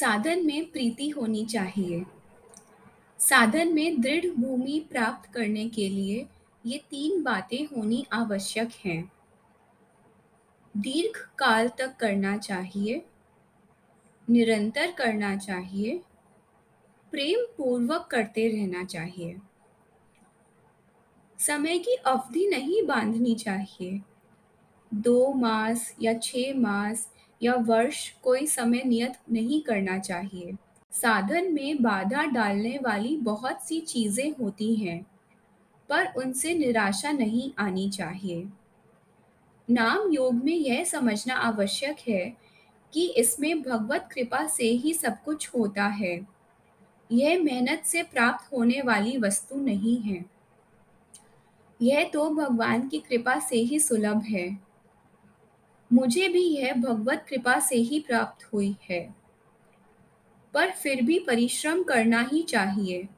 साधन में प्रीति होनी चाहिए। साधन में दृढ़ भूमि प्राप्त करने के लिए ये तीन बातें होनी आवश्यक हैं। दीर्घ काल तक करना चाहिए। निरंतर करना चाहिए। प्रेम पूर्वक करते रहना चाहिए। समय की अवधि नहीं बांधनी चाहिए। दो मास या छः मास या वर्ष कोई समय नियत नहीं करना चाहिए। साधन में बाधा डालने वाली बहुत सी चीज़ें होती हैं, पर उनसे निराशा नहीं आनी चाहिए। नाम योग में यह समझना आवश्यक है कि इसमें भगवत कृपा से ही सब कुछ होता है। यह मेहनत से प्राप्त होने वाली वस्तु नहीं है। यह तो भगवान की कृपा से ही सुलभ है। मुझे भी यह भगवत कृपा से ही प्राप्त हुई है। पर फिर भी परिश्रम करना ही चाहिए।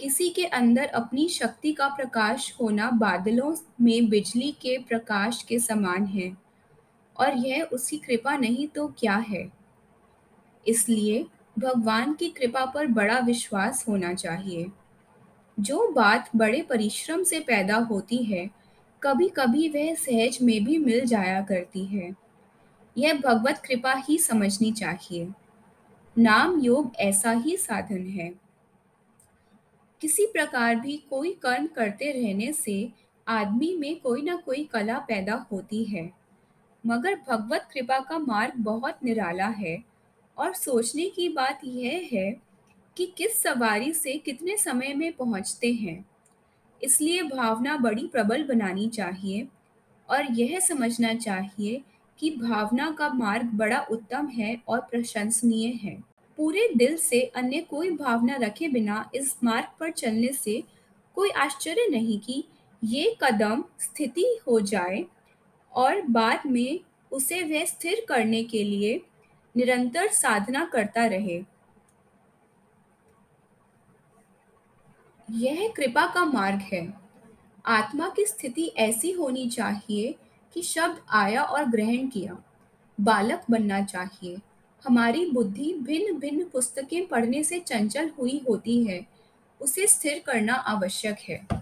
किसी के अंदर अपनी शक्ति का प्रकाश होना बादलों में बिजली के प्रकाश के समान है, और यह उसकी कृपा नहीं तो क्या है? इसलिए भगवान की कृपा पर बड़ा विश्वास होना चाहिए। जो बात बड़े परिश्रम से पैदा होती है कभी कभी वह सहज में भी मिल जाया करती है। यह भगवत कृपा ही समझनी चाहिए। नाम योग ऐसा ही साधन है। किसी प्रकार भी कोई कर्म करते रहने से आदमी में कोई ना कोई कला पैदा होती है। मगर भगवत कृपा का मार्ग बहुत निराला है और सोचने की बात यह है कि किस सवारी से कितने समय में पहुँचते हैं। इसलिए भावना बड़ी प्रबल बनानी चाहिए। और यह समझना चाहिए कि भावना का मार्ग बड़ा उत्तम है और प्रशंसनीय है। पूरे दिल से अन्य कोई भावना रखे बिना इस मार्ग पर चलने से कोई आश्चर्य नहीं कि ये कदम स्थिति हो जाए और बाद में उसे वह स्थिर करने के लिए निरंतर साधना करता रहे। यह कृपा का मार्ग है। आत्मा की स्थिति ऐसी होनी चाहिए कि शब्द आया और ग्रहण किया। बालक बनना चाहिए। हमारी बुद्धि भिन्न भिन्न पुस्तकें पढ़ने से चंचल हुई होती है। उसे स्थिर करना आवश्यक है।